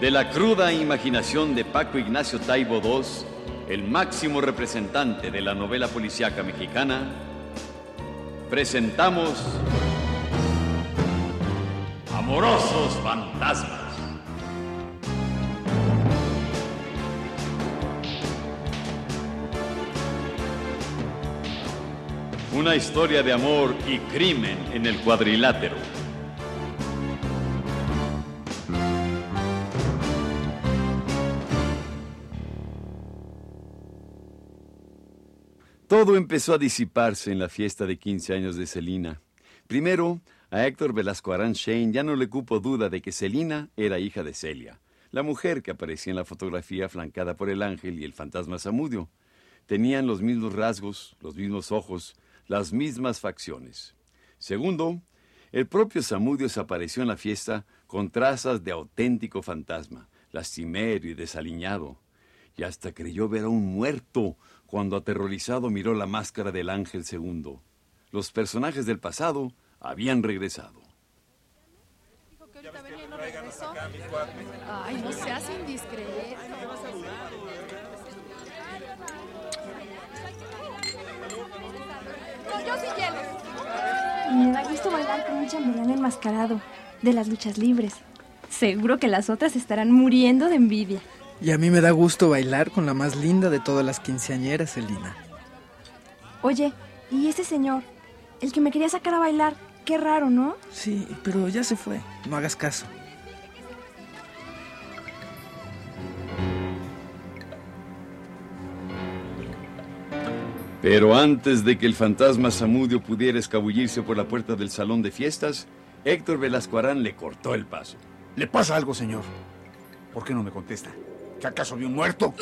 De la cruda imaginación de Paco Ignacio Taibo II, el máximo representante de la novela policíaca mexicana, presentamos Amorosos Fantasmas. Una historia de amor y crimen en el cuadrilátero. Todo empezó a disiparse en la fiesta de 15 años de Celina. Primero, a Héctor Velasco Arán Shane ya no le cupo duda de que Celina era hija de Celia, la mujer que aparecía en la fotografía flancada por el ángel y el fantasma Samudio. Tenían los mismos rasgos, los mismos ojos, las mismas facciones. Segundo, el propio Samudio apareció en la fiesta con trazas de auténtico fantasma, lastimero y desaliñado, y hasta creyó ver a un muerto cuando aterrorizado miró la máscara del ángel segundo. Los personajes del pasado habían regresado. Ay, no seas indiscreto. Yo sí hielo. Me da gusto bailar con un chambelán enmascarado de las luchas libres. Seguro que las otras estarán muriendo de envidia. Y a mí me da gusto bailar con la más linda de todas las quinceañeras, Elina. Oye, ¿y ese señor? El que me quería sacar a bailar. Qué raro, ¿no? Sí, pero ya se fue. No hagas caso. Pero antes de que el fantasma Samudio pudiera escabullirse por la puerta del salón de fiestas, Héctor Velasco Arán le cortó el paso. ¿Le pasa algo, señor? ¿Por qué no me contesta? ¿Que acaso vio un muerto?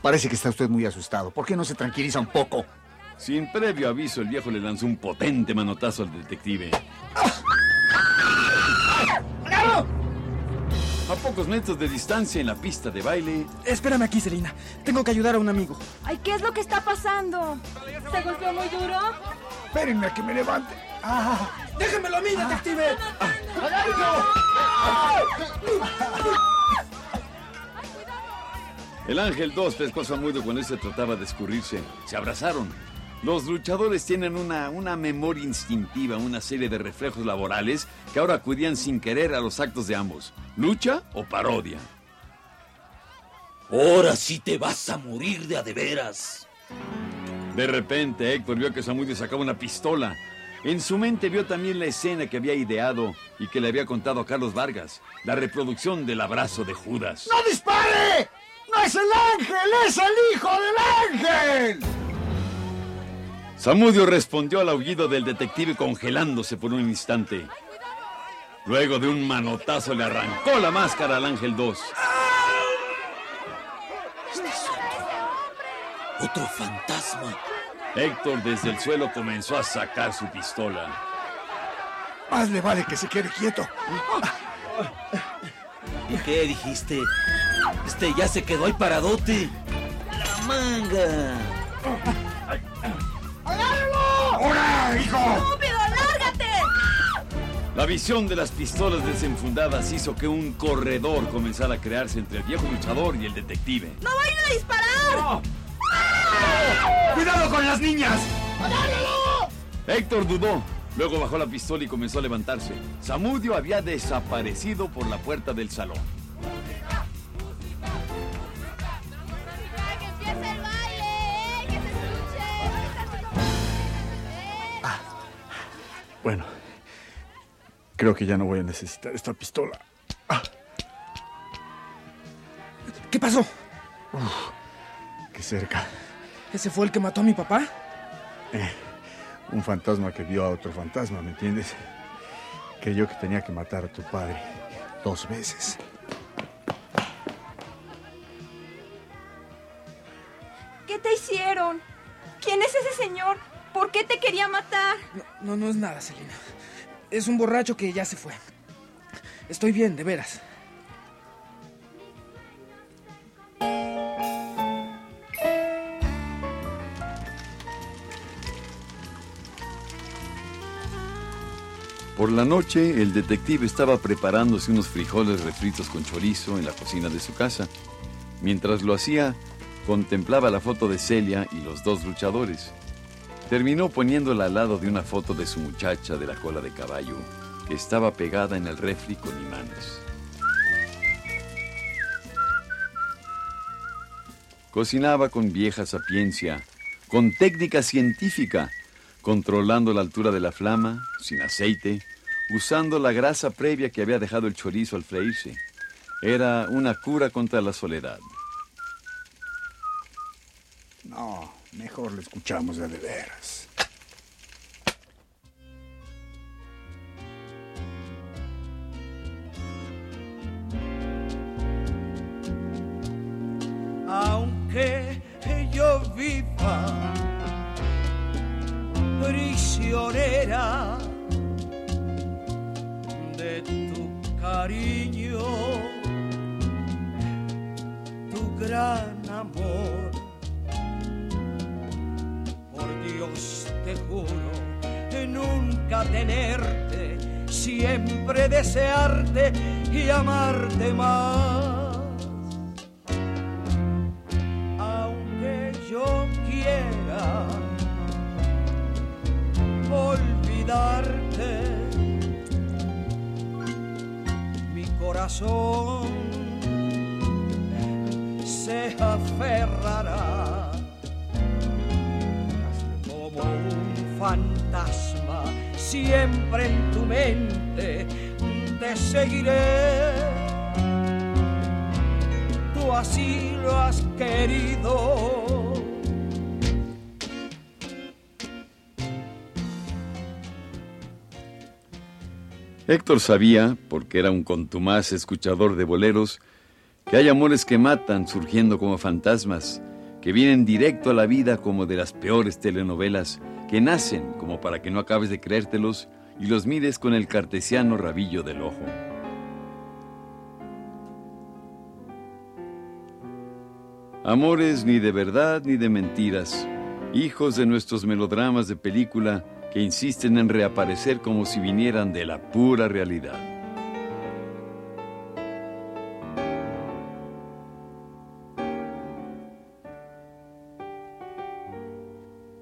Parece que está usted muy asustado. ¿Por qué no se tranquiliza un poco? Sin previo aviso, el viejo le lanzó un potente manotazo al detective. A pocos metros de distancia en la pista de baile, Espérame aquí, Selina. Tengo que ayudar a un amigo. Ay, ¿qué es lo que está pasando? ¿Se golpeó muy duro? Espérenme a que me levante. Ah, ¡Déjamelo a mí, detective! El Ángel 2 pescó a cuando él se trataba de escurrirse. Se abrazaron. Los luchadores tienen una, una memoria instintiva, una serie de reflejos laborales que ahora acudían sin querer a los actos de ambos. ¿Lucha o parodia? Ahora sí te vas a morir de a de veras. De repente, Héctor vio que Samudio sacaba una pistola. En su mente vio también la escena que había ideado y que le había contado a Carlos Vargas, la reproducción del abrazo de Judas. ¡No dispare! ¡No es el ángel! ¡Es el hijo del ángel! Samudio respondió al aullido del detective congelándose por un instante. Luego de un manotazo le arrancó la máscara al Ángel 2. Otro fantasma. Héctor desde el suelo comenzó a sacar su pistola. Más le vale que se quede quieto. ¿Y qué dijiste? Este ya se quedó ahí paradote. La manga. ¡Ahora, hijo! ¡Estúpido, lárgate! La visión de las pistolas desenfundadas hizo que un corredor comenzara a crearse entre el viejo luchador y el detective. ¡No vayan a disparar! ¡Cuidado con las niñas! Héctor dudó. Luego bajó la pistola y comenzó a levantarse. Samudio había desaparecido por la puerta del salón. ¡Que empiece el baile! ¡Eh! ¡Que se escuche! Bueno, creo que ya no voy a necesitar esta pistola. ¿Qué pasó? Qué cerca. ¿Ese fue el que mató a mi papá? Un fantasma que vio a otro fantasma, ¿me entiendes? Creyó que tenía que matar a tu padre dos veces. ¿Qué te hicieron? ¿Quién es ese señor? ¿Por qué te quería matar? No, no, no es nada, Selina. Es un borracho que ya se fue. Estoy bien, de veras. Por la noche, el detective estaba preparándose unos frijoles refritos con chorizo en la cocina de su casa. Mientras lo hacía, contemplaba la foto de Celia y los dos luchadores. Terminó poniéndola al lado de una foto de su muchacha de la cola de caballo, que estaba pegada en el refri con imanes. Cocinaba con vieja sapiencia, con técnica científica, controlando la altura de la flama, sin aceite, usando la grasa previa que había dejado el chorizo al freírse. Era una cura contra la soledad. No, mejor lo escuchamos de, de veras. aunque cariño, tu gran amor. Por Dios te juro nunca tenerte, siempre desearte y amarte más. Se aferrará. Como un fantasma siempre en tu mente. Te seguiré. Tú así lo has querido. Héctor sabía, porque era un contumaz escuchador de boleros, que hay amores que matan surgiendo como fantasmas, que vienen directo a la vida como de las peores telenovelas, que nacen como para que no acabes de creértelos y los mires con el cartesiano rabillo del ojo. Amores ni de verdad ni de mentiras, hijos de nuestros melodramas de película que insisten en reaparecer como si vinieran de la pura realidad.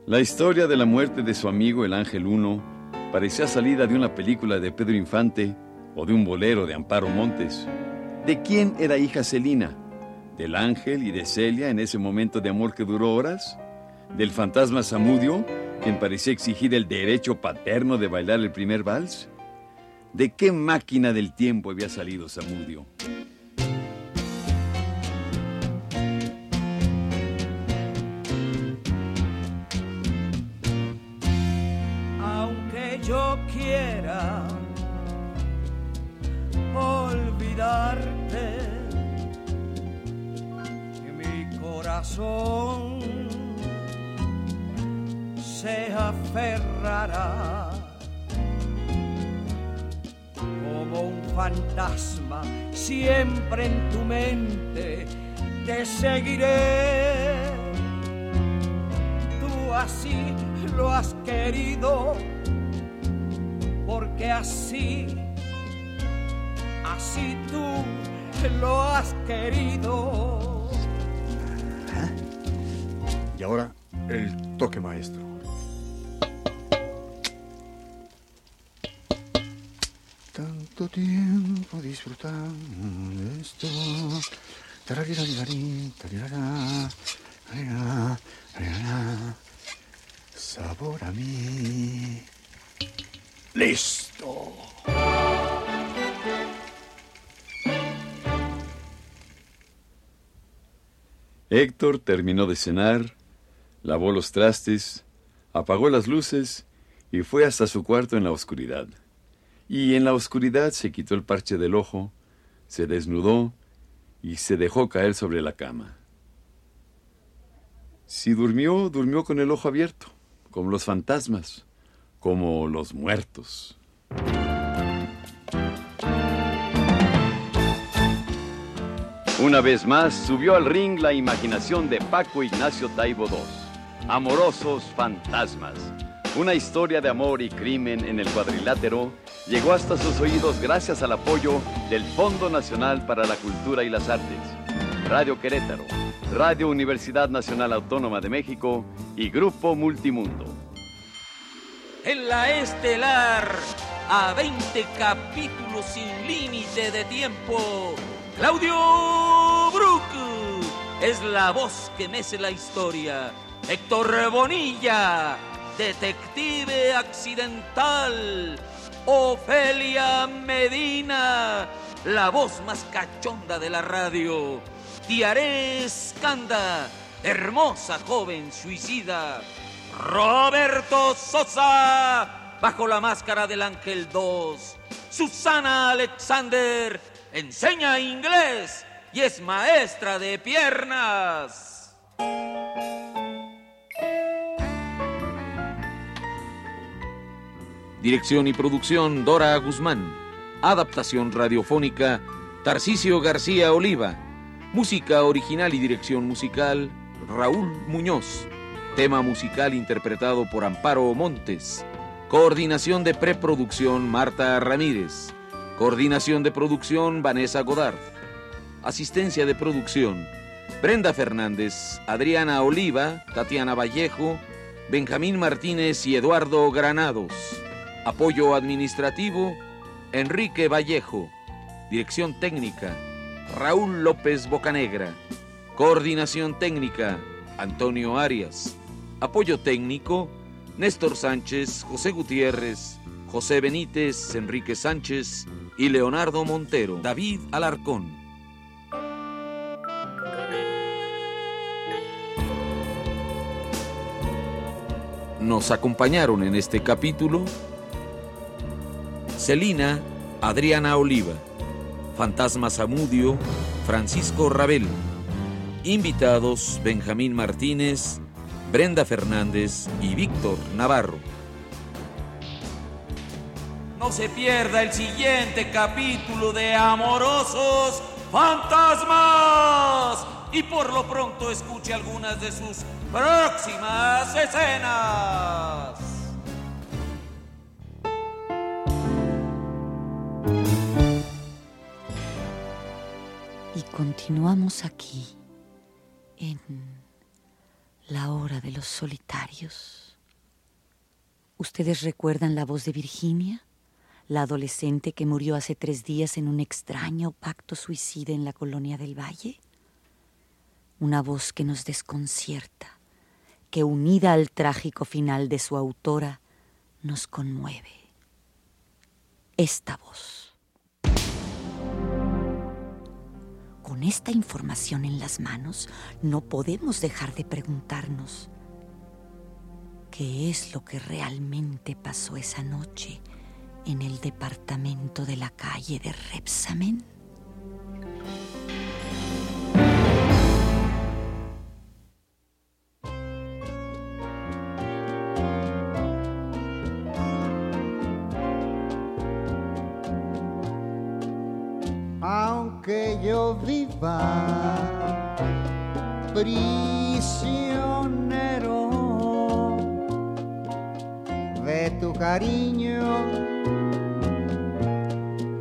La historia de la muerte de su amigo el Ángel Uno parecía salida de una película de Pedro Infante o de un bolero de Amparo Montes. ¿De quién era hija Celina? ¿Del ángel y de Celia en ese momento de amor que duró horas? ¿Del fantasma Samudio, quien parecía exigir el derecho paterno de bailar el primer vals? ¿De qué máquina del tiempo había salido Samudio? aunque yo quiera olvidarte, mi corazón se aferrará como un fantasma siempre en tu mente te seguiré tú así lo has querido, porque así, así tú lo has querido. Y ahora el toque maestro. Tanto tiempo disfrutando de esto. Sabor a mí. ¡Listo! Héctor terminó de cenar, lavó los trastes, apagó las luces y fue hasta su cuarto en la oscuridad. Y en la oscuridad se quitó el parche del ojo, se desnudó y se dejó caer sobre la cama. Si durmió, durmió con el ojo abierto, como los fantasmas, como los muertos. Una vez más subió al ring la imaginación de Paco Ignacio Taibo II. Amorosos fantasmas. Una historia de amor y crimen en el cuadrilátero llegó hasta sus oídos gracias al apoyo del Fondo Nacional para la Cultura y las Artes, Radio Querétaro, Radio Universidad Nacional Autónoma de México y Grupo Multimundo. En la estelar, a 20 capítulos sin límite de tiempo, Claudio Brook es la voz que mece la historia. Héctor Bonilla, detective accidental. Ofelia Medina, la voz más cachonda de la radio. Tiaré Scanda, hermosa joven suicida. Roberto Sosa, bajo la máscara del Ángel 2. Susana Alexander, enseña inglés y es maestra de piernas. Dirección y producción Dora Guzmán. Adaptación radiofónica Tarcisio García Oliva. Música original y dirección musical Raúl Muñoz. Tema musical interpretado por Amparo Montes. Coordinación de preproducción Marta Ramírez. Coordinación de producción Vanessa Godard. Asistencia de producción Brenda Fernández, Adriana Oliva, Tatiana Vallejo, Benjamín Martínez y Eduardo Granados. Apoyo administrativo Enrique Vallejo. Dirección técnica Raúl López Bocanegra. Coordinación técnica Antonio Arias. Apoyo técnico Néstor Sánchez, José Gutiérrez, José Benítez, Enrique Sánchez y Leonardo Montero. David Alarcón. Nos acompañaron en este capítulo Celina Adriana Oliva, Fantasma Zamudio Francisco Rabel, invitados Benjamín Martínez, Brenda Fernández y Víctor Navarro. No se pierda el siguiente capítulo de Amorosos Fantasmas y por lo pronto escuche algunas de sus próximas escenas. Continuamos aquí, en la hora de los solitarios. ¿Ustedes recuerdan la voz de Virginia? La adolescente que murió hace tres días en un extraño pacto suicida en la colonia del Valle. Una voz que nos desconcierta, que unida al trágico final de su autora, nos conmueve. Esta voz. Con esta información en las manos, no podemos dejar de preguntarnos qué es lo que realmente pasó esa noche en el departamento de la calle de Repsamen. Prisionero de tu cariño,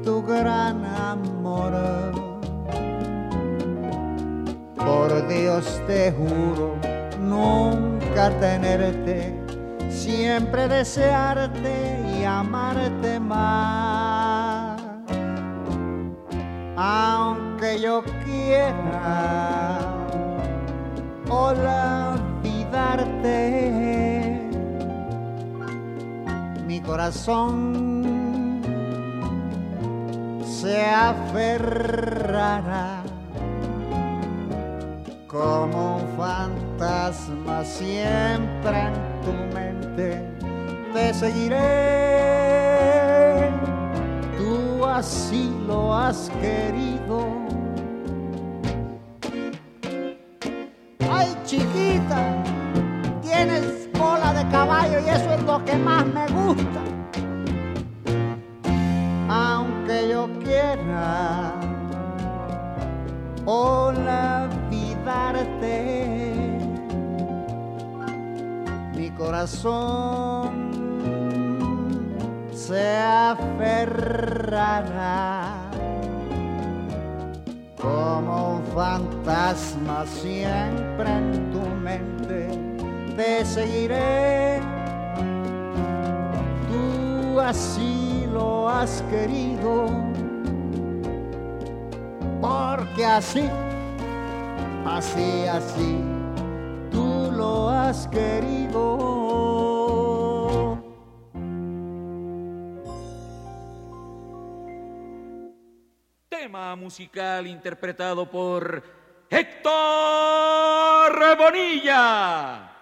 tu gran amor. Por Dios te juro nunca tenerte, siempre desearte y amarte más aunque yo quiera olvidarte, mi corazón se aferrará como un fantasma siempre en tu mente. Te seguiré tú así lo has querido. Y eso es lo que más me gusta. Aunque yo quiera olvidarte, mi corazón se aferrará como un fantasma siempre en tu mente. Te seguiré, tú así lo has querido, porque así, así, así, tú lo has querido. Tema musical interpretado por Héctor Bonilla.